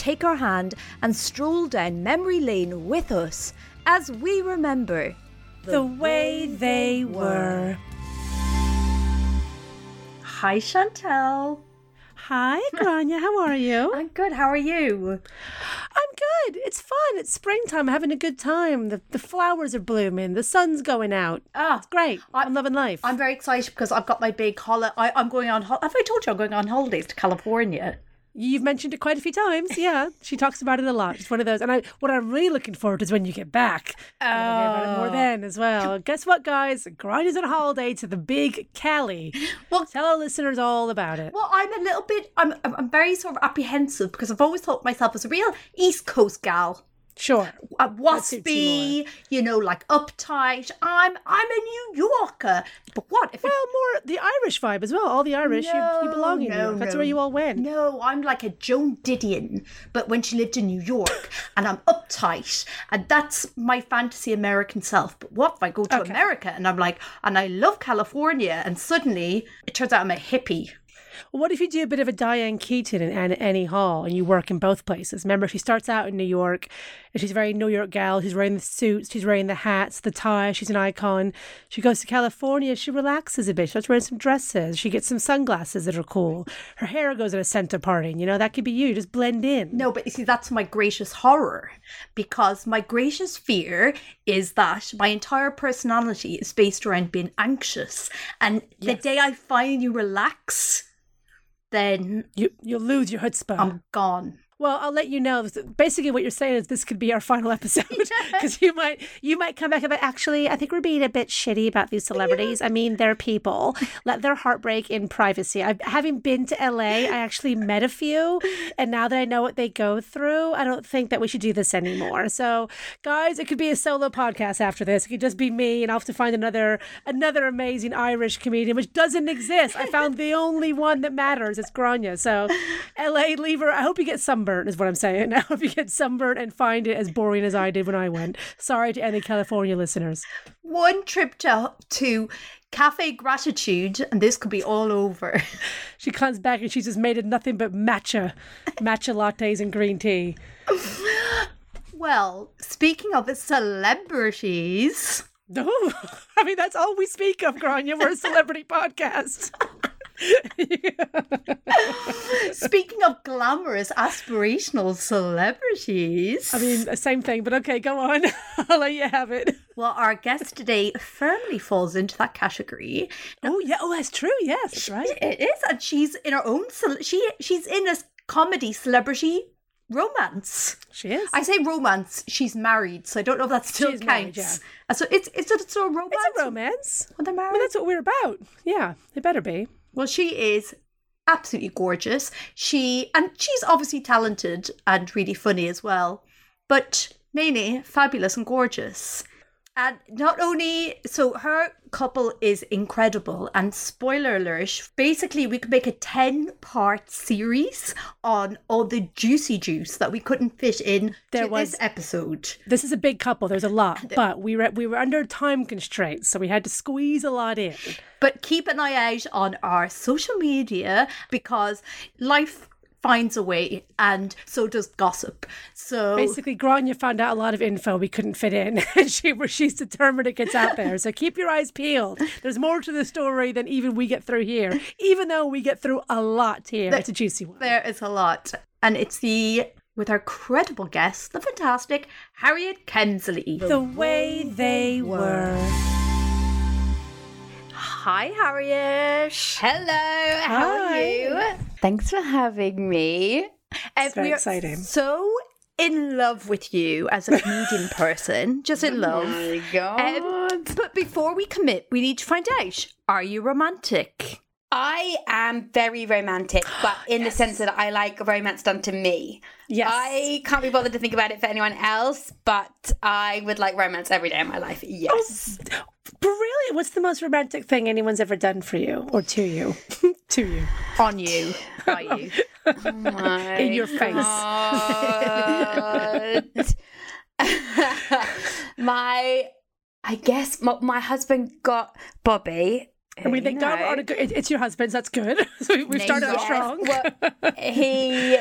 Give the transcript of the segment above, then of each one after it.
take our hand and stroll down memory lane with us as we remember The way they were. Hi, Chantel. Hi, Gráinne. How are you? I'm good. How are you? I'm good. It's fun. It's springtime. I'm having a good time. The, the flowers are blooming. The sun's going out. Ah, It's great. I- I'm loving life. I'm very excited because I've got my big holiday. I'm going on. Hol- Have I told you I'm going on holidays to California? You've mentioned it quite a few times. Yeah, she talks about it a lot. It's one of those. And I, what I'm really looking forward to is when you get back. Hear about it more Oh. then as well. Guess what, guys? Grinders on holiday to the big Cali. Well- tell our listeners all about it. Well, I'm a little bit. I'm I'm very sort of apprehensive because I've always thought myself as a real East Coast gal. Sure. you waspy, you know, like uptight. I'm I'm a New Yorker. But what if it- Well, more the Irish vibe as well. All the Irish, you, you No, belong in New York. That's no. where you all went. No, I'm like a Joan Didion, but when she lived in New York, and I'm uptight, and that's my fantasy American self. But what if I go to Okay. America and I'm like, and I love California, and suddenly it turns out I'm a hippie. Well, what if you do a bit of a Diane Keaton in Anne- Annie Hall and you work in both places? Remember, she starts out in New York and she's a very New York gal. She's wearing the suits, she's wearing the hats, the tie. She's an icon. She goes to California, she relaxes a bit. She starts wearing some dresses. She gets some sunglasses that are cool. Her hair goes at a center parting. You know, that could be you. Just blend in. No, but you see, that's my gracious horror because my gracious fear is that my entire personality is based around being anxious. And the day I finally relax, then You, you'll lose your chutzpah. I'm gone. Well, I'll let you know. Basically, what you're saying is this could be our final episode because you might you might come back about. Actually, I think we're being a bit shitty about these celebrities. I mean, they're people. Let their heart break in privacy. I've, having been to LA, I actually met a few, and now that I know what they go through, I don't think that we should do this anymore. So, guys, it could be a solo podcast after this. It could just be me, and I'll have to find another another amazing Irish comedian, which doesn't exist. I found the only one that matters. It's Gráinne. So, LA, leave her. I hope you get sunburned. Sunburn, is what I'm saying. Now, if you get sunburn and find it as boring as I did when I went, sorry to any California listeners. One trip to to Cafe Gratitude, and this could be all over. She comes back and she's just made it nothing but matcha, matcha lattes and green tea. Well, speaking of celebrities, No, I mean that's all we speak of, Gráinne. We're a celebrity podcast. speaking of glamorous, aspirational celebrities. I mean, same thing, but okay, go on. I'll let you have it. well, our guest today firmly falls into that category. Oh yeah, oh that's true. Yes, that's right. It is, and she's in her own. She she's in a comedy celebrity romance. She is. I say romance. She's married, so I don't know if that still She's counts. married, yeah. Uh, So it's it's a, it's a romance. it's a romance. When they're married. mean, that's what we're about. Yeah, it better be. Well, she is absolutely gorgeous. She and she's obviously talented and really funny as well. But Nene, fabulous and gorgeous. And not only so her couple is incredible and spoiler alert, basically we could make a 10 part series on all the juicy juice that we couldn't fit in There was- this episode. This is a big couple. There's a lot, but we were we were under time constraints, so we had to squeeze a lot in. But keep an eye out on our social media because life finds a way and so does gossip. So Basically, Gráinne found out a lot of info we couldn't fit in, and she she's determined it gets out there. So keep your eyes peeled. There's more to the story than even we get through here. Even though we get through a lot here, it's a juicy one. there is a lot. And it's the with our credible guest, the fantastic Harriet Kemsley. The way they were. Hi Harriet. Hello, how Hi. are you? Thanks for having me. Uh, very exciting. So in love with you as a comedian person, just in love. my Um, god. but before we commit, we need to find out: Are you romantic? I am very romantic, but in the sense that I like romance done to me. Yes. I can't be bothered to think about it for anyone else, but I would like romance every day of my life. Yes. Oh, brilliant. What's the most romantic thing anyone's ever done for you or to you? to you. On you, by oh you. My In your face. God. my, I guess my, my husband got Bobby. I mean, they got on a good. it- It's your husband's. That's good. So we- we've started Yes, strong. well, he,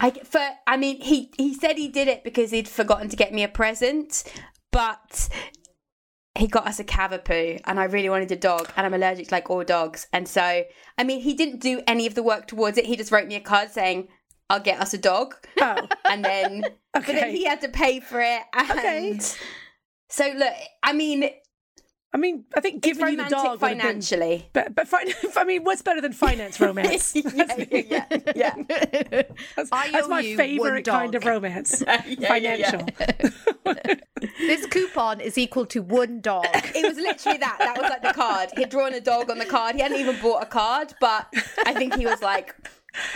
I for I mean he he said he did it because he'd forgotten to get me a present, but he got us a cavapoo, and I really wanted a dog, and I'm allergic to like all dogs, and so I mean he didn't do any of the work towards it. He just wrote me a card saying. I'll get us a dog, oh, and then but then he had to pay for it. And Okay. So look, I mean, I mean, I think giving you the dog have been financially. But but fin- I mean, what's better than finance romance? yeah, yeah, yeah, yeah. That's, that's my favorite kind of romance. yeah, yeah. Financial. This coupon is equal to one dog. It was literally that. That was like the card. He'd drawn a dog on the card. He hadn't even bought a card, but I think he was like,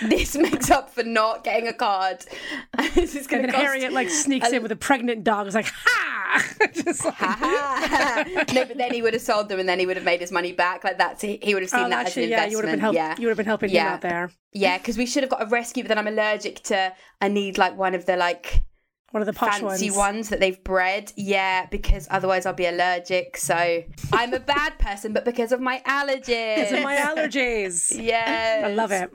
"This makes up for not getting a card." this is going And to cost. Harriet like sneaks in with a pregnant dog. It's like ha, just like, no, but then he would have sold them, and then he would have made his money back. Like that's he, would have seen oh, that as an actually, yeah, investment. you would have been help- yeah, you would have been helping him Yeah. out there. yeah, because we should have got a rescue, but then I'm allergic to. I need like one of the like One of the posh fancy ones. ones that they've bred. Yeah, because otherwise I'll be allergic. So I'm a bad person, but because of my allergies. Because of my allergies. Yeah, I love it.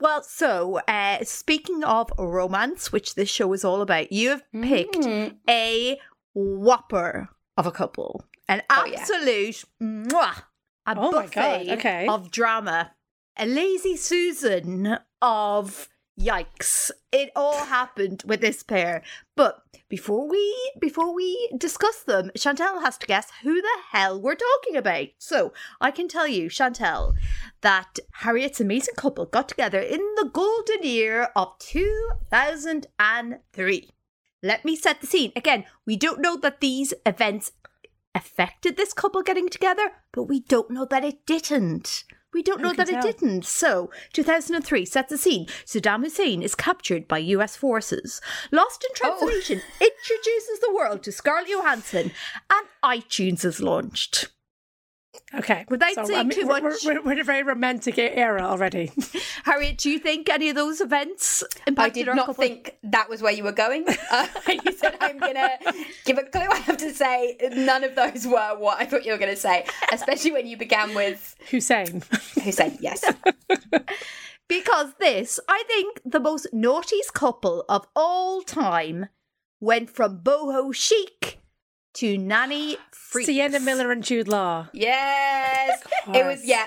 Well, so uh, speaking of romance, which this show is all about, you have picked Mm. a whopper of a couple, an Oh, yeah. absolute mwah, a Oh my God, buffet okay. of drama, a lazy Susan of yikes. It all happened with this pair. But before we before we discuss them, Chantel has to guess who the hell we're talking about. So I can tell you, Chantel, that Harriet's amazing couple got together in the golden year of 2003. Let me set the scene. Again, we don't know that these events affected this couple getting together, but we don't know that it didn't. We don't Who know that it didn't. So, 2003 sets the scene. Saddam Hussein is captured by US forces. Lost in oh. Translation introduces the world to Scarlett Johansson, and iTunes is launched. Okay. Without saying too we're, much- We're, we're, in a very romantic era already. Harriet, do you think any of those events I impacted did our not couple? think that was where you were going. Uh, you said I'm gonna give a clue. I have to say none of those were what I thought you were gonna say, especially when you began with Hussein. Hussein. Yes, Because this, I think, the most naughtiest couple of all time went from boho chic to nanny freaks. Sienna Miller and Jude Law. yes, it was yeah.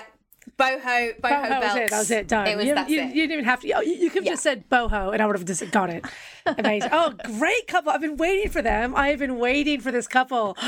Boho, boho, Boho belts. was it. That was it. Done. It was you, that's you, it. you didn't even have to. oh, You, you could have Yeah. just said boho, and I would have just got it. Amazing. oh, great couple. I've been waiting for them. I have been waiting for this couple.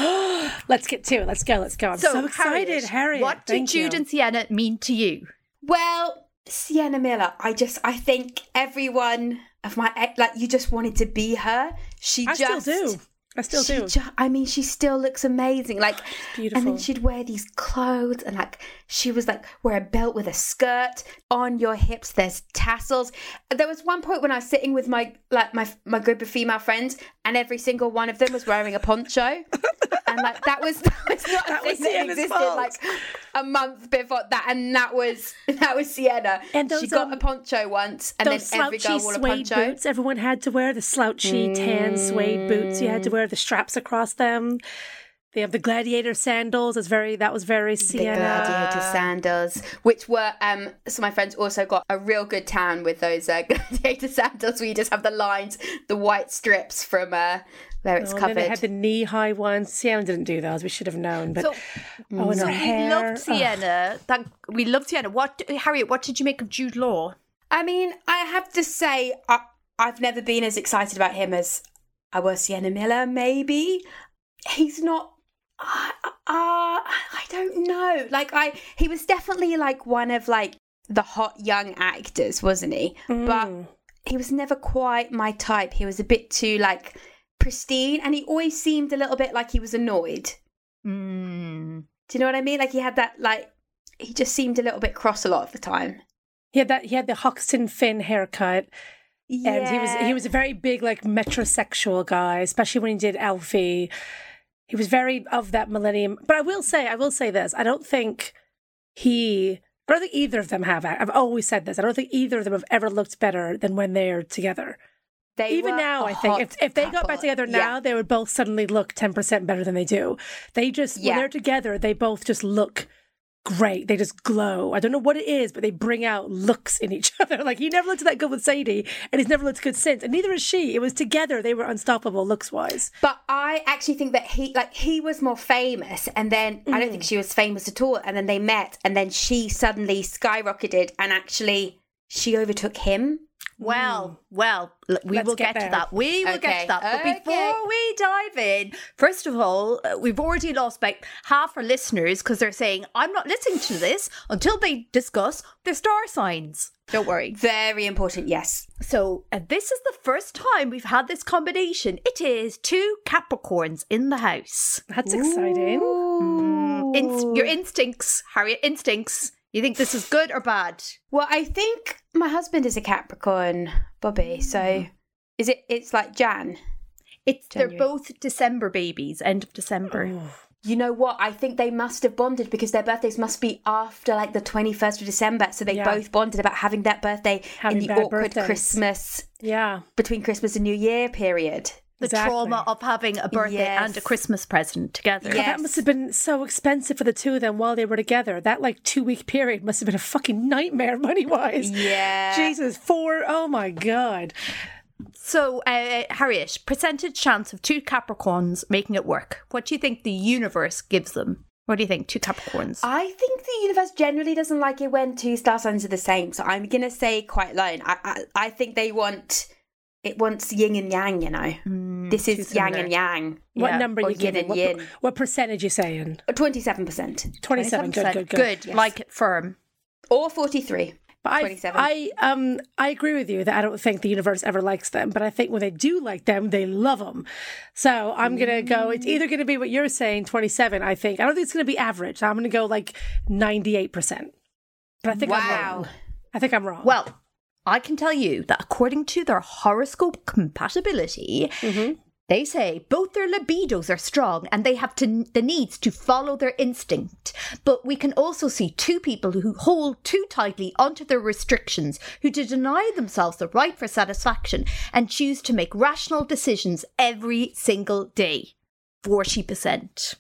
let's get to it. Let's go. Let's go. I'm so, excited, Harriet. What did Thank Jude you. and Sienna mean to you? Well, Sienna Miller, I just I think everyone of my ex- like you just wanted to be her. She I just still do. I still she do. ju- I mean, she still looks amazing. Like, beautiful. and then she'd wear these clothes, and like she was like wear a belt with a skirt on your hips. There's tassels. There was one point when I was sitting with my like my my group of female friends, and every single one of them was wearing a poncho, and like that was that was not That a was thing that existed fault. like a month before that, and that was that was Sienna. And she got um, a poncho once, and then Those every slouchy girl wore a suede poncho. boots everyone had to wear, the slouchy tan suede boots. You had to wear the straps across them. They have the gladiator sandals. It's very that was very the Sienna. gladiator sandals, which were um. So my friends also got a real good tan with those uh, gladiator sandals, where you just have the lines, the white strips from uh where it's Oh, and then covered. they had the knee high ones. Sienna didn't do those. We should have known. But So, oh, and so her we hair. loved Sienna. That we loved Sienna. What, Harriet? What did you make of Jude Law? I mean, I have to say, I, I've never been as excited about him as I was Sienna Miller. Maybe he's not. Uh, uh, I don't know. Like I, he was definitely like one of like the hot young actors, wasn't he? But Mm. he was never quite my type. He was a bit too like pristine, and he always seemed a little bit like he was annoyed. Mm. Do you know what I mean? Like he had that like he just seemed a little bit cross a lot of the time. He had that. He had the Hoxton Fin haircut, and he was he was a very big like metrosexual guy, especially when he did Alfie. He was very of that millennium. But I will say, I will say this: I don't think he. I don't think either of them have. I've always said this. I don't think either of them have ever looked better than when they're together. They Even now, I think if, if they got back together Yeah. now, they would both suddenly look 10% better than they do. They just, Yeah. when they're together, they both just look great. They just glow. I don't know what it is, but they bring out looks in each other. Like he never looked that good with Sadie, and he's never looked good since. And neither is she. It was together. They were unstoppable looks wise. But I actually think that he like he was more famous and then I don't think Mm. she was famous at all and then they met and then she suddenly skyrocketed and actually she overtook him. Well, well, we Let's will get get, to that. We will get to that. But okay. before we dive in, first of all, uh, we've already lost about half our listeners because they're saying, I'm not listening to this until they discuss their star signs. Don't worry. Very important, yes. So, this is the first time we've had this combination. It is two Capricorns in the house. That's exciting. Inst- your instincts, Harriet, instincts. You think this is good or bad? Well, I think my husband is a Capricorn, Bobby. So mm. is it it's like Jan. It's they're both December babies, end of December. Oh. You know what? I think they must have bonded because their birthdays must be after like the 21st of December. So they Yeah. both bonded about having that birthday Having in the awkward birthdays. Christmas, Yeah. between Christmas and New Year period. The Exactly. trauma of having a birthday Yes. and a Christmas present together. God, Yes. that must have been so expensive for the two of them while they were together. That like two week period must have been a fucking nightmare money wise. Yeah. Jesus, four. Oh my God. So, uh, Harriet, percentage chance of two Capricorns making it work. What do you think the universe gives them? What do you think? Two Capricorns. I think the universe generally doesn't like it when two star signs are the same. So I'm gonna say quite low. I I, I think they want it wants yin and yang. You know, mm, this is yang similar. and yang. What Yeah, number are you yin giving? What, yin. what percentage you saying? Uh, twenty-seven percent 27. Good, good, good. Good, like firm. or forty-three. But I, 27. I, um, I agree with you that I don't think the universe ever likes them, but I think when they do like them, they love them. So I'm gonna go. It's mm. either gonna be what you're saying, 27. I think. I don't think it's gonna be average. I'm gonna go like 98 percent. But I think I'm wrong. I think I'm wrong. Well, I can tell you that according to their horoscope compatibility, mm-hmm. They say both their libidos are strong and they have to, the needs to follow their instinct. But we can also see two people who hold too tightly onto their restrictions, who to deny themselves the right for satisfaction and choose to make rational decisions every single day. 40%.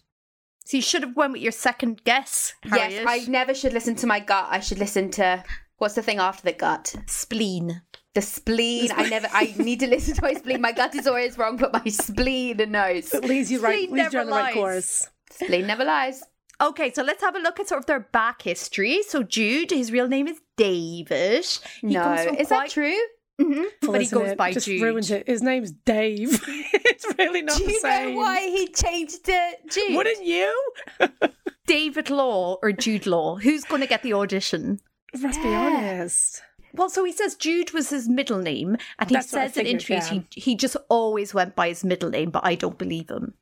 So you should have went with your second guess. Yes, I never should listen to my gut. I should listen to what's the thing after the gut? spleen. The spleen. I never. I need to listen to my spleen. My gut is always wrong, but my spleen knows. It leads you right, Spleen leads you on the never right course. Spleen never lies. Okay, so let's have a look at sort of their back history. So Jude, his real name is David. He no, comes is quite- that true? Mhm, Well, but he goes it? by Just Jude. ruins it. His name's Dave. it's really not Do the you same. know why he changed it? Jude? Wouldn't you? David Law or Jude Law? Who's going to get the audition? Let's be honest. Well, so he says Jude was his middle name, and he That's what I says in interviews yeah. he he just always went by his middle name, but I don't believe him.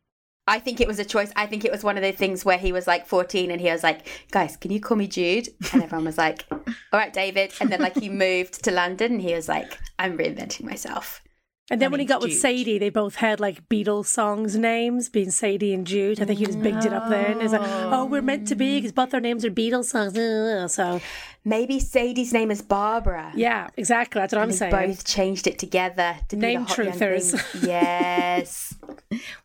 I think it was a choice. I think it was one of the things where he was like 14 and he was like, guys, can you call me Jude? And everyone was like, all right, David. And then like he moved to London and he was like, I'm reinventing myself. And then Her when he name's got with Sadie, they both had like Beatles songs names, being Sadie and Jude. I think he just bigged it up there. And he's like, oh, we're meant to be because both our names are Beatles songs. So, Maybe Sadie's name is Barbara. yeah, exactly. That's what I'm saying. They saying. both changed it together to Name be the hot young truthers. thing. Yes.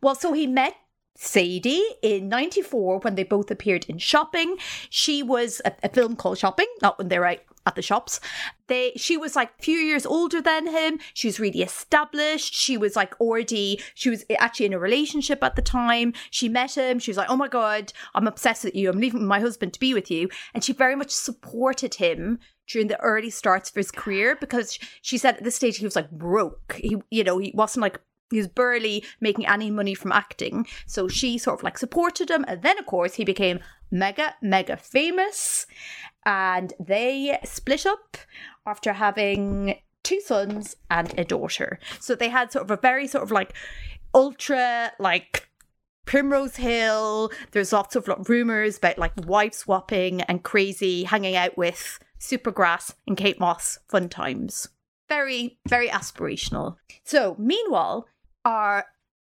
Well, so he met Sadie in 94 when they both appeared in Shopping. She was a, a film called Shopping, not when they were out at the shops. They she was like a few years older than him. She was really established. She was like already she was actually in a relationship at the time. She met him. She was like, "Oh my god, I'm obsessed with you. I'm leaving my husband to be with you." And she very much supported him during the early starts of his career because she said at this stage he was like broke. He you know, he wasn't like he was barely making any money from acting. So she sort of like supported him. And then, of course, he became mega, mega famous. And they split up after having two sons and a daughter. So they had sort of a very sort of like ultra, like Primrose Hill. There's lots of like, rumors about like wife swapping and crazy hanging out with Supergrass and Kate Moss fun times. Very, very aspirational. So, meanwhile, our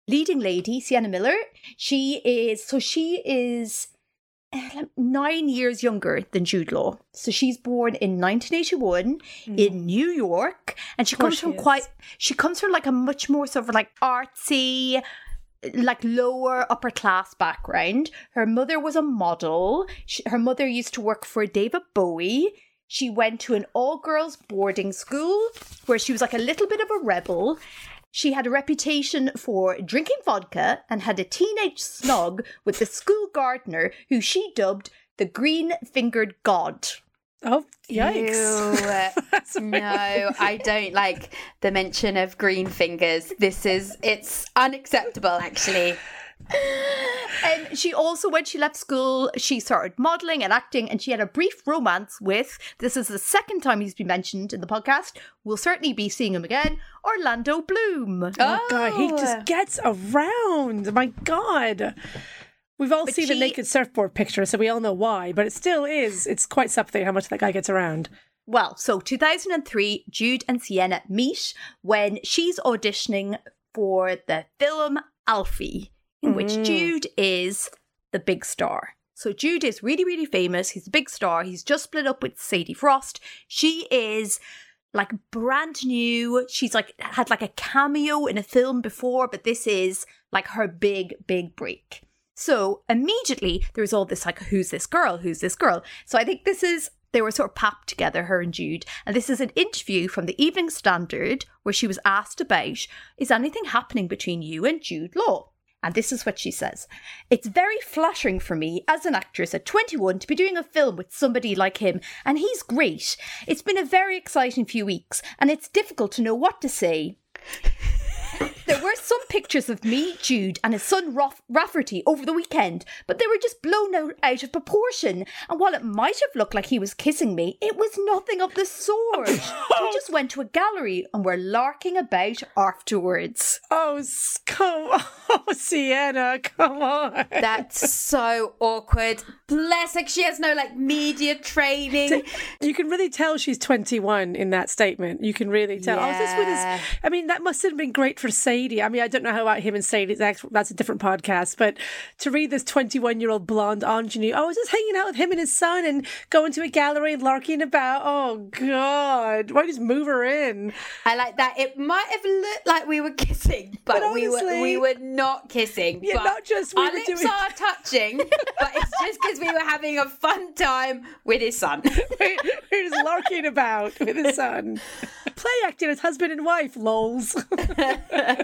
leading lady, Sienna Miller, she is so she is eh, nine years younger than Jude Law. So she's born in 1981 in New York, and she comes from she quite. She comes from like a much more sort of like artsy, like lower upper class background. Her mother was a model. She, her mother used to work for David Bowie. She went to an all girls boarding school where she was like a little bit of a rebel. She had a reputation for drinking vodka and had a teenage snog with the school gardener who she dubbed the green fingered god. Oh, yikes. Ew. no, I don't like the mention of green fingers. This is it's unacceptable actually. And she also, when she left school, she started modeling and acting, and she had a brief romance with. This is the second time he's been mentioned in the podcast. We'll certainly be seeing him again. Orlando Bloom. Oh, God, he just oh. gets around. My God. We've all But seen the naked surfboard picture, so we all know why, but it still is. It's quite something how much that guy gets around. Well, so 2003, Jude and Sienna meet when she's auditioning for the film Alfie, in which mm. Jude is the big star. So Jude is really, really famous. He's a big star. He's just split up with Sadie Frost. She is like brand new. She's like had like a cameo in a film before, but this is like her big, big break. So immediately there's all this like, who's this girl? Who's this girl? So I think this is they were sort of papped together, her and Jude. And this is an interview from the Evening Standard where she was asked about, is anything happening between you and Jude Law? And this is what she says. It's very flattering for me as an actress at 21 to be doing a film with somebody like him, and he's great. It's been a very exciting few weeks, and it's difficult to know what to say. There were some pictures of me, Jude, and his son Raff- Rafferty over the weekend, but they were just blown out, out of proportion. And while it might have looked like he was kissing me, it was nothing of the sort. we just went to a gallery and were larking about afterwards. Oh, come on. Oh, Sienna, come on. That's so awkward. Bless her, she has no like media training. You can really tell she's 21 in that statement. You can really tell. Oh, is this with Yeah. his. I mean, that must have been great for Sadie Judy, I mean, I don't know how about him and Sadie's ex, that's a different podcast, but to read this 21 year old blonde ingenue, oh, I was just hanging out with him and his son and going to a gallery and larking about. Oh, God. Why just move her in? I like that. It might have looked like we were kissing, but, But we were we were not kissing. Yeah, but not just we our were lips doing- are touching, but it's just because we were having a fun time with his son. We're just larking about with his son. Play acting as husband and wife, lols.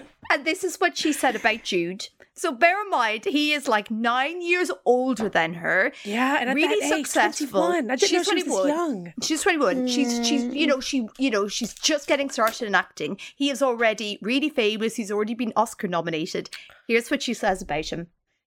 And this is what she said about Jude. So bear in mind, he is like nine years older than her. Yeah, and really age, successful. 21. I didn't know she's she was this 21. young. She's 21. She's she's you mm. know she you know she's just getting started in acting. He is already really famous. He's already been Oscar nominated. Here's what she says about him.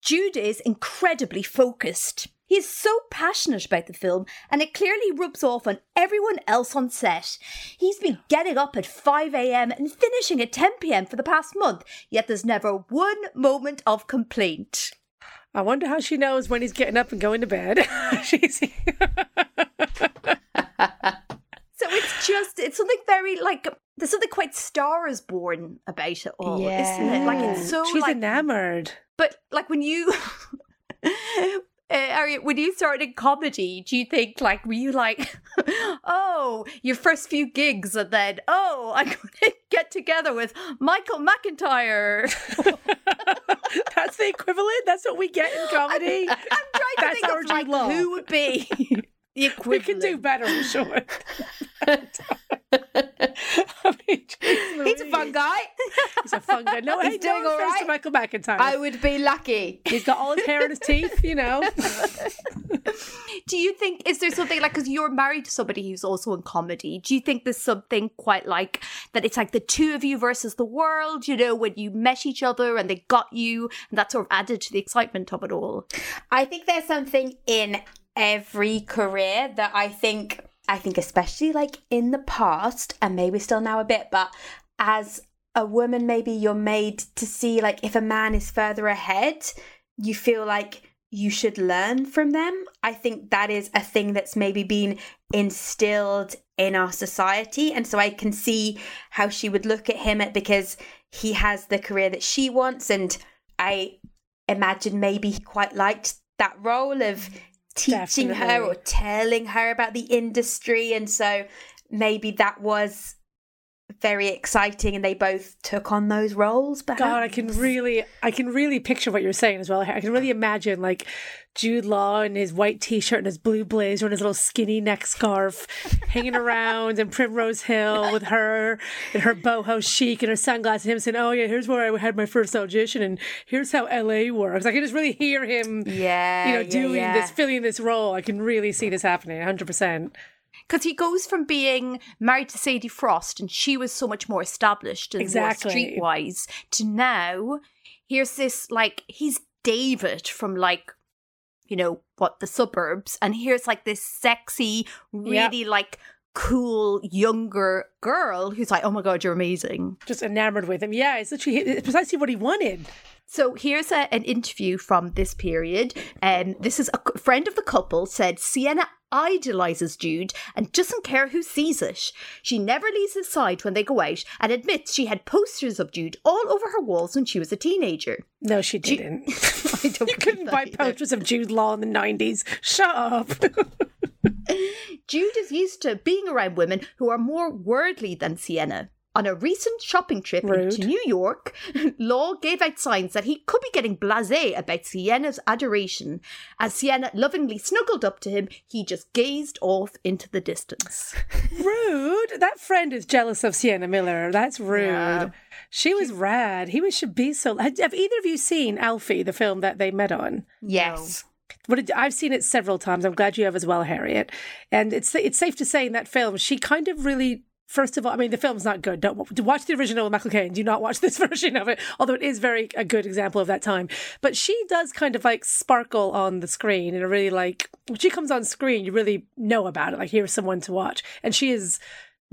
Jude is incredibly focused. He is so passionate about the film, and it clearly rubs off on everyone else on set. He's been getting up at 5 a.m. and finishing at 10 p.m. for the past month, yet there's never one moment of complaint. I wonder how she knows when he's getting up and going to bed. She's So it's just it's something very like there's something quite Star is Born about it all, isn't it? Like it's so She's like, enamored. But like when you. Uh, when you started comedy, do you think like were you like, oh, your first few gigs, and then oh, I'm going to get together with Michael McIntyre? That's the equivalent. That's what we get in comedy. I'm trying to That's think of like Law. who would be the equivalent. we can do better, I'm sure. I mean, He's a fun guy. He's a fun guy. No, He's hey, doing no all to. Michael McIntyre. I would be lucky. He's got all his hair in his teeth, you know. Do you think is there something like because you're married to somebody who's also in comedy? Do you think there's something quite like that? It's like the two of you versus the world. You know, when you met each other and they got you, and that sort of added to the excitement of it all. I think there's something in every career that I think I think especially like in the past and maybe still now a bit, but as a woman maybe you're made to see like if a man is further ahead, you feel like you should learn from them. I think that is a thing that's maybe been instilled in our society. And so I can see how she would look at him at because he has the career that she wants. And I imagine maybe he quite liked that role of teaching her or telling her about the industry. And so maybe that was very exciting and they both took on those roles. But God, I can really, I can really picture what you're saying as well. I can really imagine like Jude Law in his white t-shirt and his blue blazer and his little skinny neck scarf, hanging around in Primrose Hill with her and her boho chic and her sunglasses, and him saying, "Oh yeah, here's where I had my first audition, and here's how LA works." I can just really hear him, yeah, you know, yeah, doing yeah. this, filling this role. I can really see this happening, 100. Because he goes from being married to Sadie Frost, and she was so much more established and Exactly. more streetwise, to now here's this like he's David from like you know what the suburbs, and here's like this sexy, really like cool younger girl who's like, oh my god, you're amazing. Just enamored with him. Yeah, it's literally it's precisely what he wanted. So here's a, an interview from this period. Um, this is a friend of the couple said Sienna idolizes Jude and doesn't care who sees it. She never leaves his side when they go out and admits she had posters of Jude all over her walls when she was a teenager. No, she didn't. I don't you couldn't buy either. posters of Jude Law in the 90s. Shut up. Jude is used to being around women who are more worldly than Sienna. On a recent shopping trip Rude. into New York, Law gave out signs that he could be getting blasé about Sienna's adoration. As Sienna lovingly snuggled up to him, he just gazed off into the distance. rude. That friend is jealous of Sienna Miller. That's rude. Yeah. She was rad. He was should be so. Have have either of you seen Alfie, the film that they met on? Yes. What did, I've seen it several times. I'm glad you have as well, Harriet. And it's it's safe to say in that film, she kind of really. First of all, I mean the film's not good. Don't watch the original with Michael Caine. Do not watch this version of it, although it is very a good example of that time. But she does kind of like sparkle on the screen, and really like when she comes on screen, you really know about it. Like here's someone to watch, and she is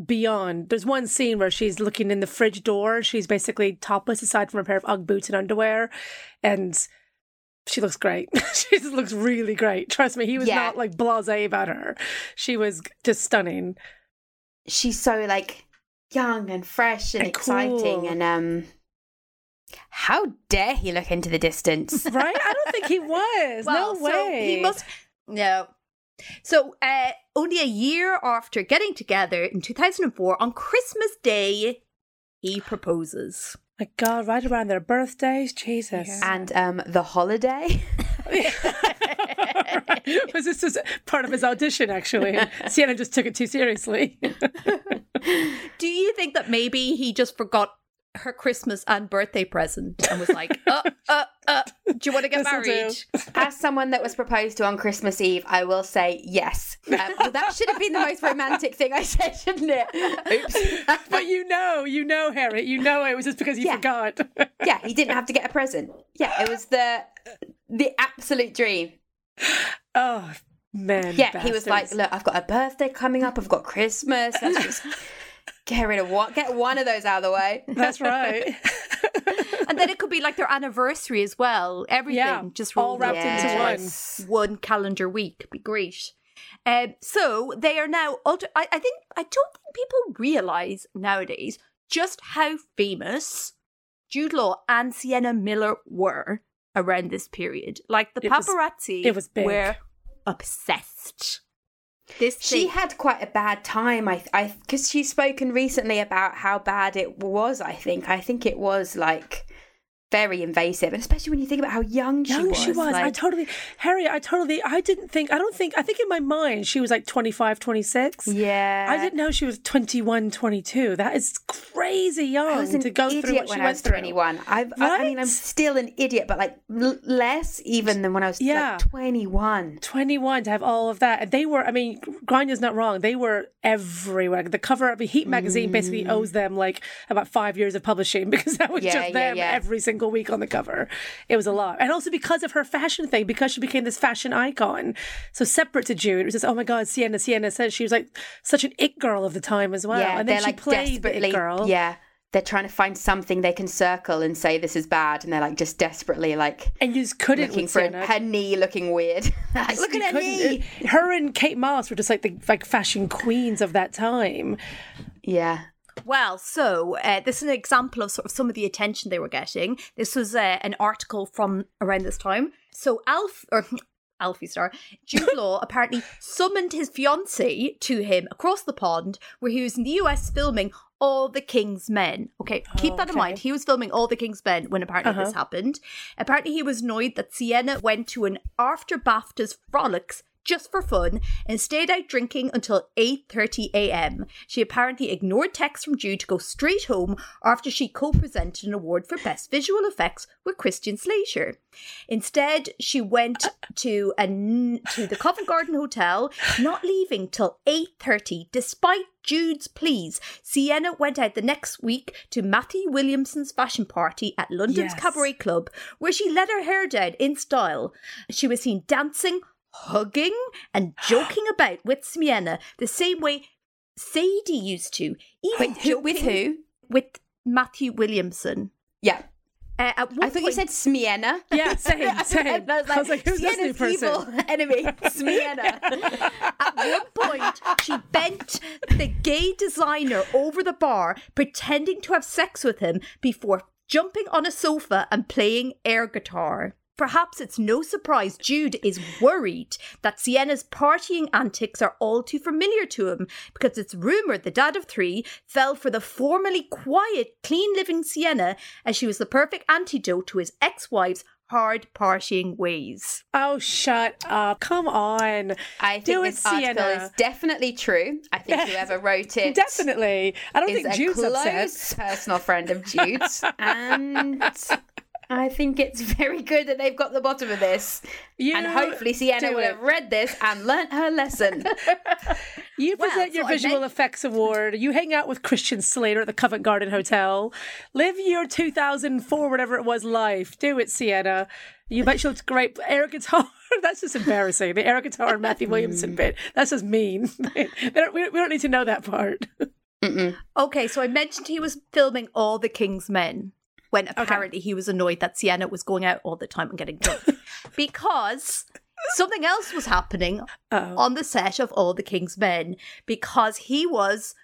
beyond. There's one scene where she's looking in the fridge door. She's basically topless aside from a pair of UGG boots and underwear, and she looks great. she just looks really great. Trust me, he was Yeah. not like blasé about her. She was just stunning. She's so like young and fresh and, And exciting cool. and um How dare he look into the distance? Right? I don't think he was. Well, no so way. he must no. So, uh, only a year after getting together in 2004, on Christmas Day, he proposes. My God, right around their birthdays, Jesus. and um, the holiday. was this just part of his audition? Actually, Sienna just took it too seriously. Do you think that maybe he just forgot her Christmas and birthday present and was like, uh, uh, uh, do you want to get This'll married? As someone that was proposed to on Christmas Eve, I will say yes. Um, well, that should have been the most romantic thing I said, shouldn't it? Oops. but you know, you know, Harriet, you know it was just because you Yeah. forgot. yeah, he didn't have to get a present. Yeah, it was the the absolute dream. oh man. Yeah, he was like, "Look, I've got a birthday coming up. I've got Christmas. Let's just get rid of what, get one of those out of the way." That's right. And then it could be like their anniversary as well. Everything Yeah, just all wrapped up into Yes. one calendar week. Be great. Um, so they are now. Ultra- I, I think I don't think people realize nowadays just how famous Jude Law and Sienna Miller were around this period. Like the It was- paparazzi, it was big. were obsessed. This She thing- had quite a bad time. I, I, because she's spoken recently about how bad it was. I think. I think it was like very invasive, and especially when you think about how young she Young was. she was. I totally, Harriet, I totally, I didn't think, I don't think, I think in my mind she was like 25, 26. yeah, I didn't know she was 21, 22. That is crazy young I to go through what she went I was through. 21. I've, I, I mean, I'm still an idiot, but like l- less even than when I was Yeah. like 21. 21 to have all of that. And they were, I mean, Gráinne's not wrong. They were everywhere. The cover of a Heat magazine basically owes them like about five years of publishing because that was Mm. Yeah, just yeah, them yeah. every single week on the cover. It was a lot. And also because of her fashion thing, because she became this fashion icon. So separate to Jude, it was just, oh my God, Sienna, Sienna says she was like such an it girl of the time as well. yeah, and they're then she like played the it girl. Yeah, they're trying to find something they can circle and say this is bad, and they're like just desperately like And you just couldn't looking for Sienna. her knee looking weird. like, look at her knee. Her and Kate Moss were just like the like fashion queens of that time. Yeah. Well, so uh, this is an example of sort of some of the attention they were getting. This was uh, an article from around this time. So Alf or Alfie Star Jude Law apparently summoned his fiancee to him across the pond, where he was in the US filming All the King's Men. Okay, keep that in okay. mind. He was filming All the King's Men when apparently this happened. Apparently, he was annoyed that Sienna went to an after BAFTA's frolics just for fun and stayed out drinking until 8:30 a.m. She apparently ignored texts from Jude to go straight home after she co-presented an award for best visual effects with Christian Slater. Instead, she went to a to the Covent Garden Hotel, not leaving till 8:30 despite Jude's pleas. Sienna went out the next week to Matthew Williamson's fashion party at London's Yes. Cabaret Club, where she let her hair down in style. She was seen dancing, hugging, and joking about with Sienna the same way Sadie used to. Even Wait, who, with who? With Matthew Williamson. Yeah. Uh, I thought you said Smienna. Yeah, same, same. I was I was like, who's this new person? evil enemy, Smienna. At one point, she bent the gay designer over the bar, pretending to have sex with him before jumping on a sofa and playing air guitar. Perhaps it's no surprise Jude is worried that Sienna's partying antics are all too familiar to him because it's rumoured the dad of three fell for the formerly quiet, clean living Sienna as she was the perfect antidote to his ex wife's hard partying ways. Oh, shut up. Come on. I think Do it, this article Sienna. is definitely true. I think whoever wrote it Definitely. I don't is think a Jude's close upset. personal friend of Jude's, and I think it's very good that they've got the bottom of this. You and hopefully Sienna will have read this and learnt her lesson. You Well, present your visual effects award. You hang out with Christian Slater at the Covent Garden Hotel. Live your 2004, whatever it was, life. Do it, Sienna. You bet you looked great. Air guitar. That's just embarrassing. The air guitar and Matthew Williamson mm. bit. That's just mean. Don't, we, we don't need to know that part. Okay, so I mentioned he was filming All the King's Men when apparently he was annoyed that Sienna was going out all the time and getting drunk. because something else was happening Oh. on the set of All the King's Men because he was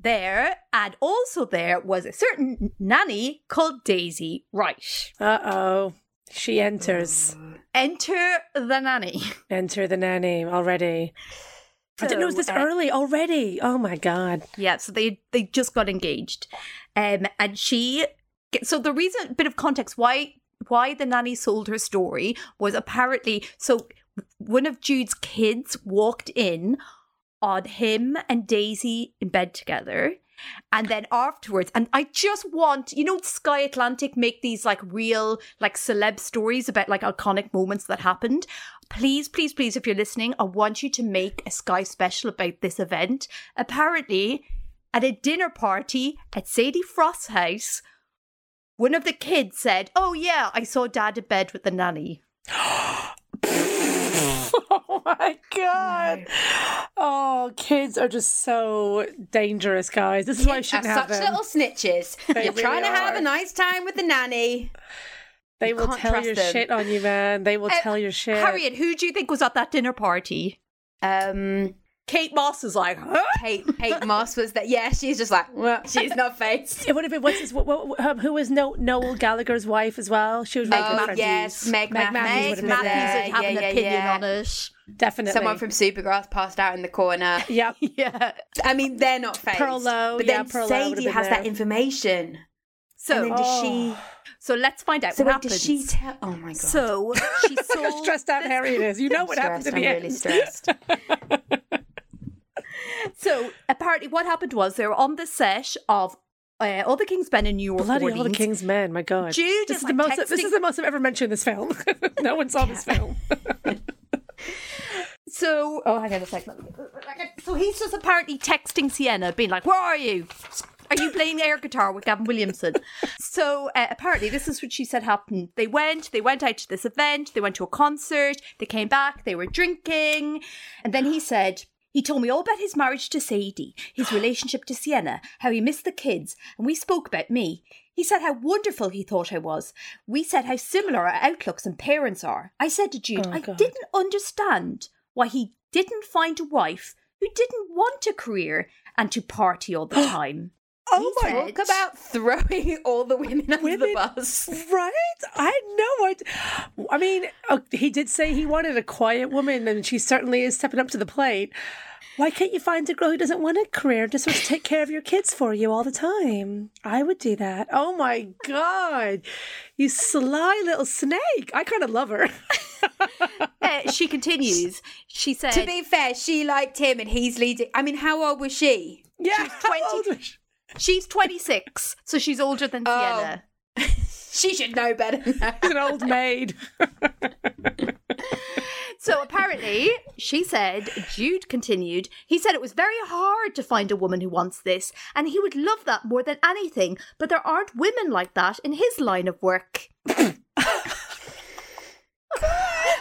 there, and also there was a certain nanny called Daisy Wright. Uh oh. She enters. Enter the nanny. Enter the nanny already. I didn't know it was this uh, early already. Oh my god. Yeah, so they they just got engaged, um, and she. So the reason, bit of context, why why the nanny sold her story was apparently so one of Jude's kids walked in on him and Daisy in bed together. And then afterwards, and I just want, you know, Sky Atlantic make these like real, like celeb stories about like iconic moments that happened. Please, please, please, if you're listening, I want you to make a Sky special about this event. Apparently, at a dinner party at Sadie Frost's house, one of the kids said, Oh, yeah, I saw dad in bed with the nanny. Oh my god. Oh, kids are just so dangerous, guys. This is why I shouldn't have such them. little snitches. They You're trying really to have a nice time with the nanny. They will tell your them. shit on you, man. They will Uh, tell your shit. Harriet, who do you think was at that dinner party? Um, Kate Moss is like, huh? Kate, Kate Moss was that. Yeah, she's just like, well, she's not faced. It would have been what's his, what, what, um, who was no, Noel Gallagher's wife as well. She was really good Oh, friends. yes, Meg, Meg Matthews. Matthews Meg would have been Matthews there. have Yeah, an yeah, opinion yeah. on it. Definitely. Someone from Supergrass passed out in the corner. Yep. Yeah. I mean, they're not faced. Pearl Lowe, but yeah, then Pearl Lowe would have Sadie been has there. that information. So, and then does she? so let's find out So what wait, happens. does she tell? Oh my god. so she Look how sold. stressed out Harriet is. You know what happens stressed. in I'm the really stressed. So apparently, what happened was they were on the set of uh, All the King's Men in New York. Bloody all the King's men, my god. Jude this is is the like most. This is the most I've ever mentioned in this film. no one saw this film. So, oh, hang on a second. So he's just apparently texting Sienna, being like, "Where are you? Are you playing air guitar with Gavin Williamson?" so uh, apparently, this is what she said happened. They went, they went out to this event, they went to a concert, they came back, they were drinking, and then he said. He told me all about his marriage to Sadie, his relationship to Sienna, how he missed the kids, and we spoke about me. He said how wonderful he thought I was. We said how similar our outlooks and parents are. I said to Jude, Oh, I God. didn't understand why he didn't find a wife who didn't want a career and to party all the time. Oh He my said- Talk about throwing all the women under Women? the bus. Right? I know. no idea. I mean, oh, he did say he wanted a quiet woman, and she certainly is stepping up to the plate. Why can't you find a girl who doesn't want a career, and just wants to take care of your kids for you all the time? I would do that. Oh my God. You sly little snake. I kind of love her. Uh, she continues. She said, To be fair, she liked him and he's leading. I mean, how old was she? Yeah. how 20 old was she? She's 26, so she's older than Oh. Sienna. She should know better than. She's an old maid. So apparently, she said, Jude continued, he said it was very hard to find a woman who wants this, and he would love that more than anything, but there aren't women like that in his line of work.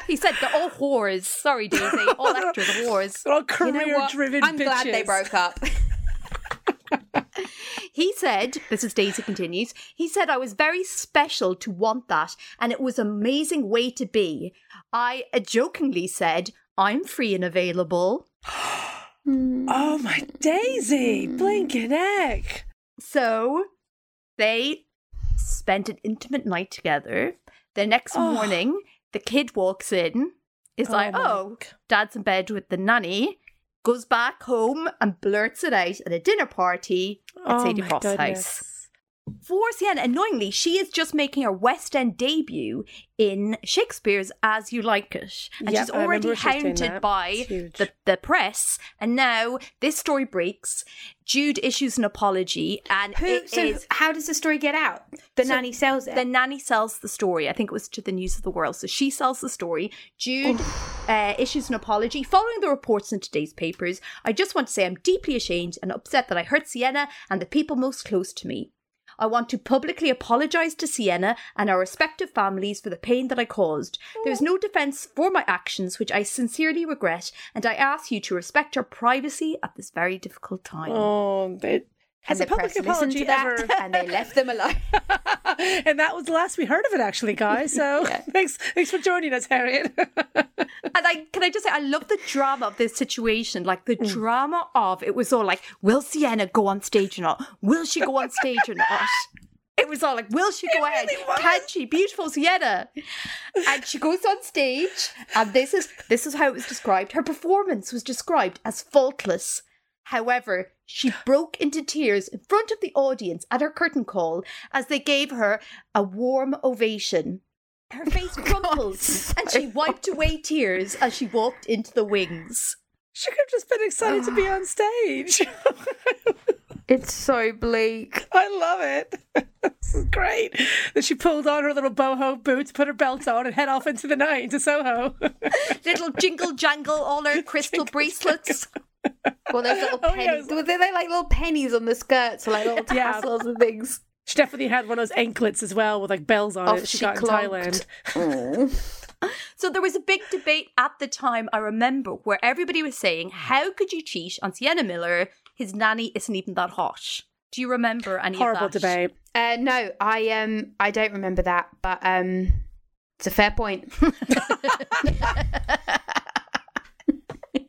he said they're all whores. Sorry, Daisy. All actors are whores. They're all You know career-driven. I'm glad they broke up. He said, this is Daisy continues, he said, I was very special to want that, and it was an amazing way to be. I uh, jokingly said, I'm free and available. Oh my Daisy. blink Blinking heck. So they spent an intimate night together. The next Oh. morning, the kid walks in, is like, oh, dad's in bed with the nanny, goes back home and blurts it out at a dinner party at Oh Sadie Frost's house. For Sienna, annoyingly, she is just making her West End debut in Shakespeare's As You Like It. And Yep, she's already hounded by the, the press. And now this story breaks. Jude issues an apology, and Who? it so, is- how does the story get out? The So nanny sells it. the nanny sells the story. I think it was to the News of the World. So she sells the story. Jude uh, issues an apology following the reports in today's papers. I just want to say I'm deeply ashamed and upset that I hurt Sienna and the people most close to me. I want to publicly apologise to Sienna and our respective families for the pain that I caused. There is no defence for my actions, which I sincerely regret, and I ask you to respect our privacy at this very difficult time. Oh, it, has and a the public press listened apology to that, ever? and they left them alone. and that was the last we heard of it, actually, guys. So thanks, thanks for joining us, Harriet. And I can I just say, I love the drama of this situation. Like the mm. drama of it was all like, will Sienna go on stage or not? Will she go on stage or not? It was all like, will she go ahead? Can she? Beautiful Sienna. And she goes on stage, and this is this is how it was described. Her performance was described as faultless. However, she broke into tears in front of the audience at her curtain call as they gave her a warm ovation. Her oh, face crumpled, and she wiped away tears as she walked into the wings. She could have just been excited to be on stage. It's so bleak. I love it. this is great. Then she pulled on her little boho boots, put her belt on, and head off into the night into Soho. Little jingle jangle, all her crystal bracelets. Well, those little Oh, pennies. yes. Were they like little pennies on the skirts or like little Yeah. tassels and things? she definitely had one of those anklets as well with like bells on Oh, it. She, she got in clonked. Thailand. So there was a big debate at the time, I remember, where everybody was saying, How could you cheat on Sienna Miller? His nanny isn't even that hot. Do you remember any Horrible of that? debate. Uh, no, I um, I don't remember that, but um, it's a fair point.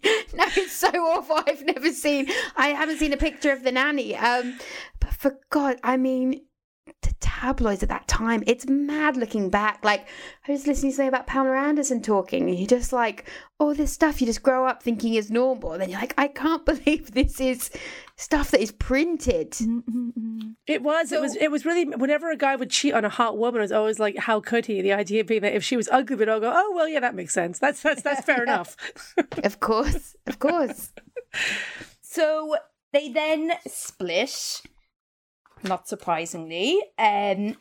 no, it's so awful. I've never seen. I haven't seen a picture of the nanny. Um, but for God, I mean, the tabloids at that time. It's mad looking back. Like I was listening to something about Pamela Anderson talking, and you're just like, all this stuff you just grow up thinking is normal, and then you're like, I can't believe this is stuff that is printed. Mm-hmm. It was. it was. It was really. Whenever a guy would cheat on a hot woman, it was always like, "How could he?" The idea being that if she was ugly, we'd all go, "Oh well, yeah, that makes sense. That's that's that's fair enough." Of course, of course. So they then split, not surprisingly. Um,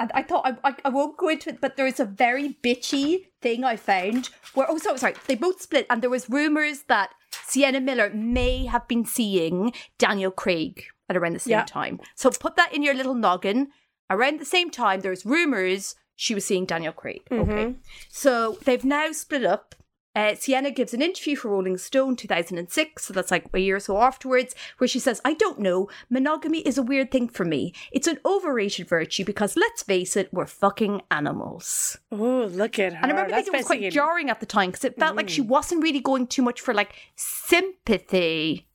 and I thought I, I, I won't go into it, but there's a very bitchy thing I found where, oh, sorry, sorry, they both split, and there was rumors that Sienna Miller may have been seeing Daniel Craig at around the same Yeah. time. So put that in your little noggin. Around the same time, there's rumors she was seeing Daniel Craig. Okay. So they've now split up. Uh, Sienna gives an interview for Rolling Stone 2006, so that's like a year or so afterwards, where she says, I don't know, monogamy is a weird thing for me. It's an overrated virtue because let's face it, we're fucking animals. oh, look at her. And I remember That's thinking it was quite jarring at the time because it felt like she wasn't really going too much for like sympathy.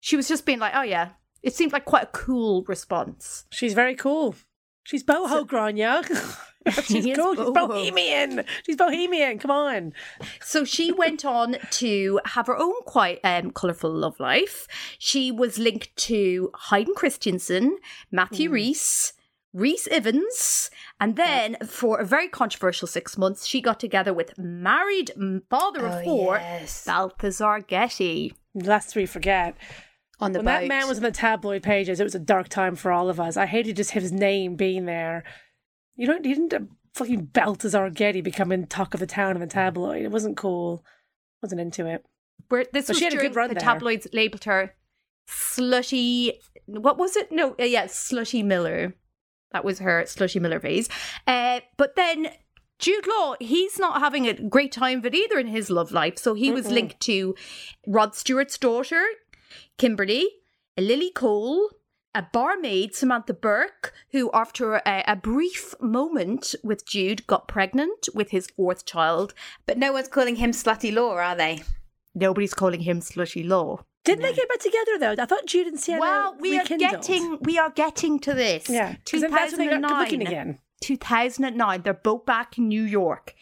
She was just being like, oh yeah. It seemed like quite a cool response. She's very cool. She's boho, Gráinne. She's She cool. She's bohemian. She's bohemian. Come on. So she went on to have her own quite um, colourful love life. She was linked to Hayden Christensen, Matthew Rhys, Rhys Ifans, and then for a very controversial six months, she got together with married father of Oh, four, yes. Balthazar Getty. Lest we forget. On the When boat. that man was in the tabloid pages, it was a dark time for all of us. I hated just his name being there. You don't, you didn't uh, fucking Balthazar Getty becoming talk of the town in the tabloid. It wasn't cool. Wasn't into it. Where this But was she had a good during run the there. tabloids labelled her slutty. What was it? No, uh, yeah, slutty Miller. That was her slutty Miller phase. Uh, but then Jude Law, he's not having a great time of it either in his love life. So he was linked to Rod Stewart's daughter, Kimberly, a Lily Cole. A barmaid, Samantha Burke, who, after a, a brief moment with Jude, got pregnant with his fourth child. But no one's calling him slutty law, are they? Nobody's calling him Slutty Law. Didn't they get back together though? I thought Jude and Sienna Well, we are getting we are getting to this. Yeah, 'cause then that's when they got good looking 2009. again. 2009. They're both back in New York.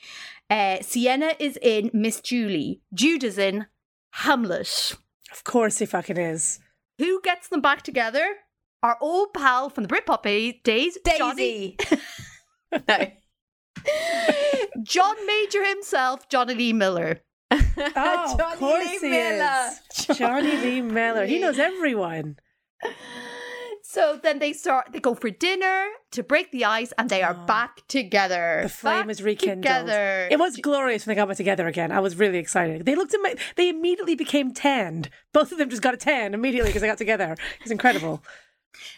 Uh, Sienna is in Miss Julie. Jude is in Hamlet. Of course he fucking is. Who gets them back together? Our old pal from the Britpop a- days, Johnny, Daisy. no. John Major himself, Jonny Lee Miller. Oh, Johnny of course Lee he Miller. is. Jonny Lee Miller. He knows everyone. So then they start. They go for dinner to break the ice, and they are back together. Oh. The flame Back is rekindled. Together. It was glorious when they got back together again. I was really excited. They looked at my, They immediately became tanned. Both of them just got a tan immediately because they got together. It's incredible.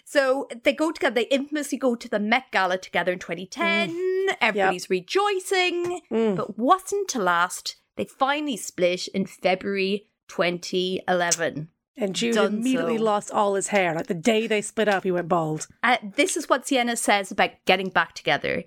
So they go together. They infamously go to the Met Gala together in 2010. Mm. Everybody's rejoicing, but wasn't to last. They finally split in February 2011. And Jude immediately lost all his hair. Like the day they split up, he went bald. Uh, this is what Sienna says about getting back together.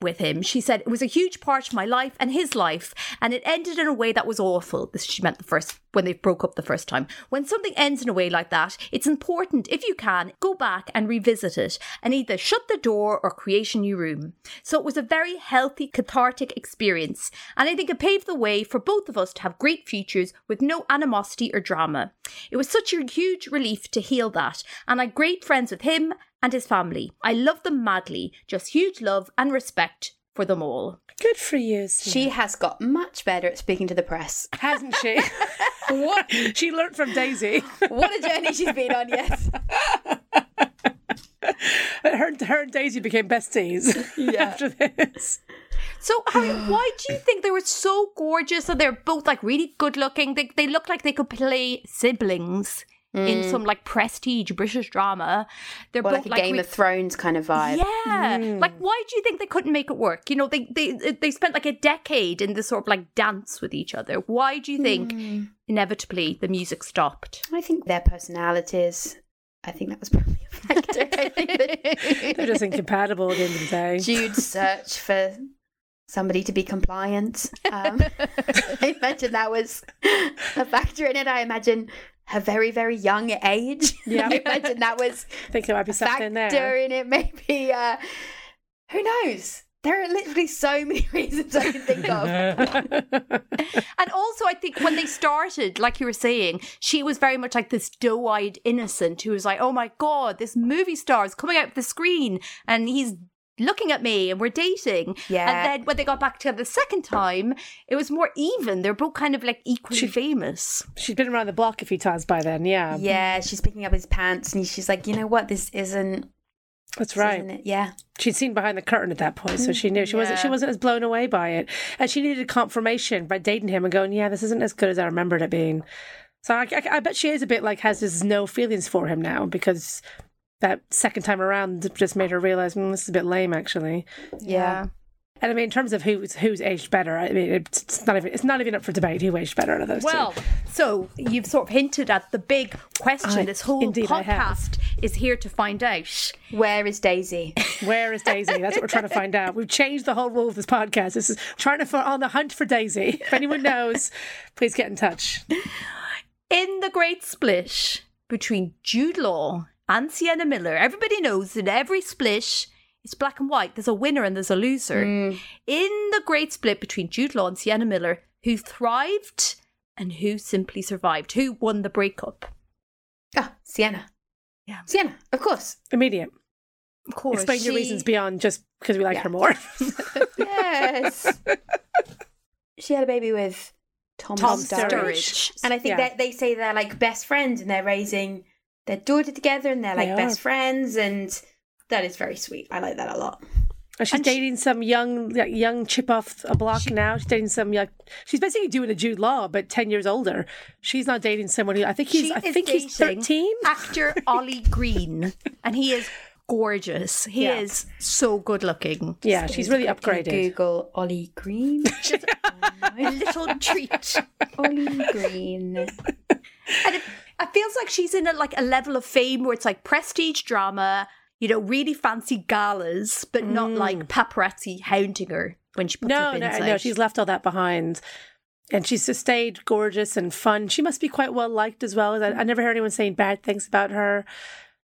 With him. She said it was a huge part of my life and his life, and it ended in a way that was awful. This she meant the first when they broke up the first time. When something ends in a way like that, it's important if you can go back and revisit it and either shut the door or create a new room. So it was a very healthy, cathartic experience, and I think it paved the way for both of us to have great futures with no animosity or drama. It was such a huge relief to heal that, and I'm great friends with him and his family. I love them madly, just huge love and respect for them all. Good for you. Sienna. She has got much better at speaking to the press. hasn't she? what she learnt from Daisy. What a journey she's been on, yes. Her, her and Daisy became besties after this. So, Harriet, why do you think they were so gorgeous and they're both like really good looking? They, they look like they could play siblings in mm. some like prestige British drama. They're Or both like a Game re- of Thrones kind of vibe. Yeah, mm. like why do you think they couldn't make it work? You know, they they they spent like a decade in this sort of like dance with each other. Why do you think mm. inevitably the music stopped? I think their personalities. I think that was probably a factor. I think that They're just incompatible at the end of the day. Jude's search for somebody to be compliant. Um, I imagine that was a factor in it. I imagine her very, very young age. Yeah. I imagine that was I think there might be something there. in it. Maybe, uh, who knows? There are literally so many reasons I can think of. And also, I think when they started, like you were saying, she was very much like this doe-eyed innocent who was like, "Oh my god, this movie star is coming out the screen, and he's." Looking at me and we're dating. Yeah. And then when they got back together the second time, it was more even. They're both kind of like equally famous. She's been around the block a few times by then. Yeah, Yeah, she's picking up his pants and she's like, you know what? This isn't. that's right. isn't it. Yeah. She'd seen behind the curtain at that point, so she knew she wasn't. She wasn't as blown away by it, and she needed confirmation by dating him and going, "Yeah, this isn't as good as I remembered it being." So I, I, I bet she is a bit like has this no feelings for him now because that second time around just made her realize mm, this is a bit lame, actually. Yeah. And I mean, in terms of who's who's aged better, I mean, it's, it's not even it's not even up for debate who aged better out of those Well, two. so you've sort of hinted at the big question. I- this whole indeed podcast is here to find out. Where is Daisy? Where is Daisy? That's what we're trying to find out. We've changed the whole rule of this podcast. This is trying to for on the hunt for Daisy. If anyone knows, please get in touch. In the great split between Jude Law and Sienna Miller, everybody knows that every split is black and white. There's a winner and there's a loser. In the great split between Jude Law and Sienna Miller, who thrived and who simply survived? Who won the breakup? Ah, Sienna. Yeah. Sienna, of course. Immediate. Of course. Explain your reasons beyond just because we like Yeah. her more. Yes. she had a baby with Tom, Tom Sturridge. Sturridge. And I think Yeah. that they say they're like best friends and they're raising their daughter together and they're like They best friends and that is very sweet. I like that a lot. And she's And she- dating some young like, young chip off a block now. She's dating some young. She's basically doing a Jude Law, but ten years older. She's not dating someone who I think he's. I think he's thirteen. Actor Ollie Green, and he is gorgeous. He Yeah. is so good looking. Yeah, she's really upgraded. Google Oli Green. A little treat. Oli Green. And it, it feels like she's in a, like a level of fame where it's like prestige drama, you know, really fancy galas, but not mm. like paparazzi hounding her when she puts No, her no, bins no. out. She's left all that behind. And she's just stayed gorgeous and fun. She must be quite well liked as well. I, I never heard anyone saying bad things about her.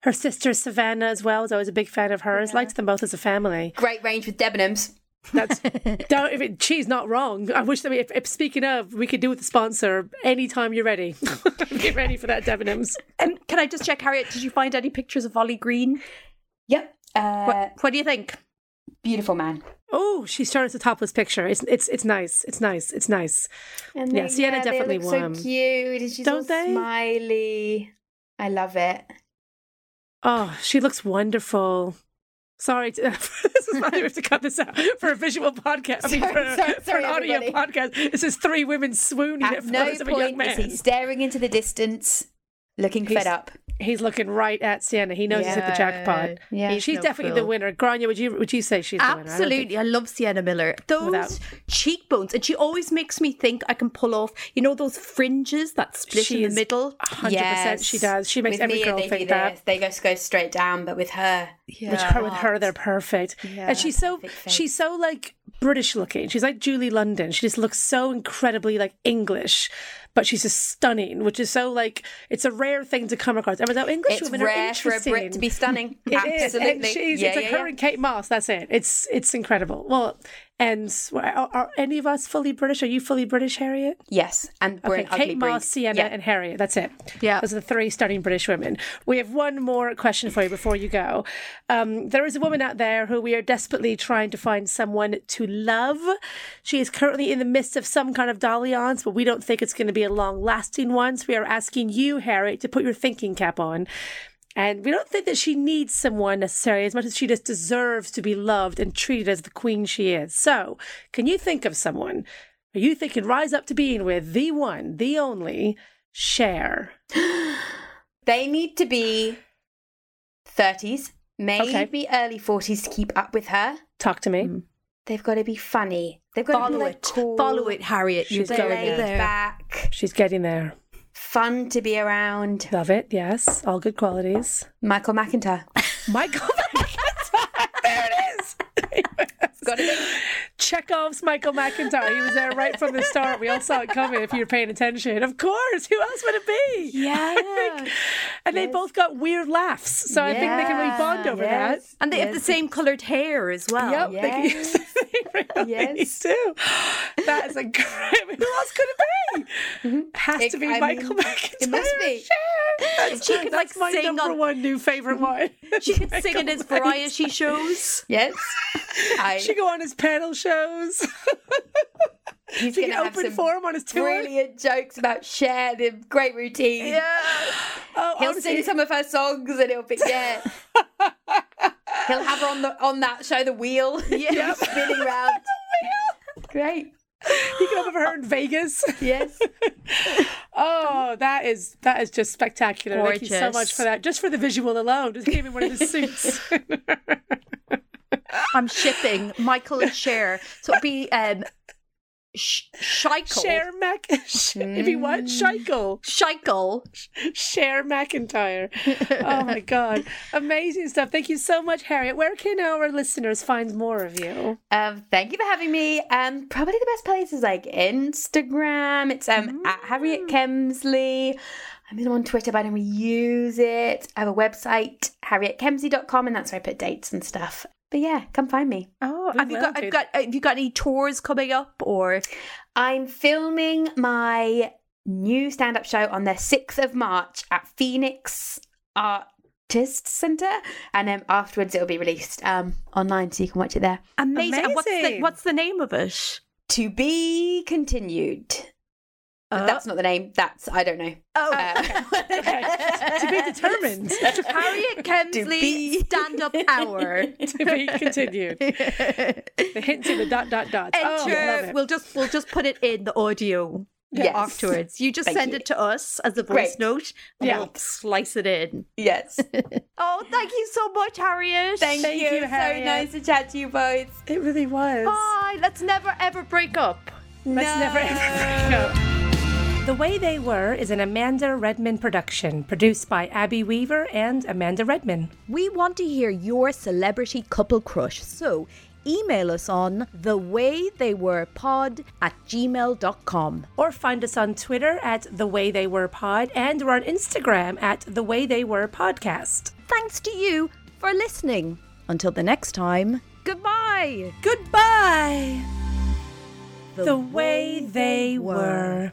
Her sister Savannah as well. Was always a big fan of hers. Liked them both as a family. Great range with Debenhams. That's don't. If it, she's not wrong. I wish that we, if, if speaking of, we could do with the sponsor anytime you're ready. Get ready for that, Debenhams. Um, can I just check, Harriet? Did you find any pictures of Oli Green? Yep. Uh, What, what do you think? beautiful man. Oh, she's showing us a topless picture. It's it's it's nice. It's nice. It's nice. And Yeah, they- Sienna they definitely look won. So cute. She's Don't they? smiley. I love it. Oh, she looks wonderful. Sorry, to, this is why we have to cut this out for a visual podcast. I mean, for, sorry, for sorry, an audio everybody. podcast. This is three women swooning at, At no photos of a young point is man. he staring into the distance, looking fed up. He's looking right at Sienna. He knows he's hit the jackpot. Yeah. she's no definitely the winner. Gráinne, would you would you say she's the winner? I Absolutely. I, love Sienna Miller. Those Without- cheekbones. And she always makes me think I can pull off, you know, those fringes that split She in the middle. Hundred percent, she does. She makes with every Mia, girl they think that. this. They just go straight down, but with her, Which her with her, they're perfect. and she's so she's so like British looking. She's like Julie London. She just looks so incredibly like English, but she's just stunning, which is so like it's a rare thing to come across. Everyone's like, English it's women are rare for a. Brit to be stunning. It is, Absolutely. and she's, yeah, it's like yeah, her and Kate Moss. That's it. It's it's incredible. Well, and are, are any of us fully British? Are you fully British, Harriet? Yes, and we're Okay, an ugly Kate breed. Moss, Sienna, Yeah. and Harriet. That's it. Yeah. Those are the three stunning British women. We have one more question for you before you go. Um, there is a woman out there who we are desperately trying to find someone to love. She is currently in the midst of some kind of dalliance, but we don't think it's going to be a long lasting one. So we are asking you, Harriet, to put your thinking cap on. And we don't think that she needs someone necessarily as much as she just deserves to be loved and treated as the queen she is. So, can you think of someone who you think can rise up to being with the one, the only, Cher? They need to be 30s, maybe Okay. early 40s to keep up with her. Talk to me. Mm. They've got to be funny. They've got to be Follow like it. cool. Follow it, Harriet. You're She's going going laid there. there. back, She's getting there. fun to be around. Love it. Yes. All good qualities. Michael McIntyre. Michael McIntyre. Got be. Chekhov's Michael McIntyre. He was there right from the start. We all saw it coming if you were paying attention. Of course. Who else would it be? Yeah. And they both got weird laughs. So I think they can really bond over Yes. And they have the same coloured hair as well. that. Yep. They can use the same Yes. too. That is a great. Who else could it be? Mm-hmm. Has It- to be I Michael mean, McIntyre. it must be. That's, She could, like, my sing number on- one new favorite one. She could sing in Michael his variety shows. Yes. I, She go on his panel shows. he's She going can to have open some for him on his tour. brilliant jokes about Cher, the great routine. Yeah. Oh, He'll honestly, sing some of her songs and he'll be yeah. He'll have her on the on that show, The Wheel. Yeah. spinning around. Great. Can open for her in Vegas. Yes. Oh, that is that is just spectacular. Thank you so much for that. Just for the visual alone, just give me one of his suits. I'm shipping Michael and Cher. So it'll be um, Sh- Scheichel. Cher Mac. If you what? Scheichel. Scheichel. Cher McIntyre. Oh my God. Amazing stuff. Thank you so much, Harriet. Where can our listeners find more of you? Um, thank you for having me. Um, probably the best place is like Instagram. It's um at Harriet Kemsley. I'm on Twitter, but I don't really use it. I have a website, harrietkemsley.com, and that's where I put dates and stuff. But yeah, come find me. Oh, have you got? Have you got? Have you got any tours coming up? Or I'm filming my new stand up show on the 6th of March at Phoenix Artist Centre. And then afterwards, it'll be released um, online so you can watch it there. amazing. And What's the Amazing. What's the name of it? To be continued. But Uh, that's not the name. That's, I don't know. Oh, Uh, to be determined. Harriet Kemsley be- stand up hour. to be continued. The hints and the dot dot dots. Oh, Enter. love it. we'll just we'll just put it in the audio Yes. afterwards. You just Thank send you. it to us as a voice Great. note, and Yeah. we'll slice it in. Yes. Oh, thank you so much, Harriet. Thank, Thank you. you, so nice to chat to you both. It really was. Bye. Let's never ever break up. Let's never ever break up. The Way They Were is an Amanda Redman production, produced by Abby Weaver and Amanda Redman. We want to hear your celebrity couple crush, so email us on thewaytheywerepod at gmail.com. Or find us on Twitter at The Way They Were Pod, and we're on Instagram at The Way They Were Podcast. Thanks to you for listening. Until the next time, goodbye. Goodbye! The Way They Were.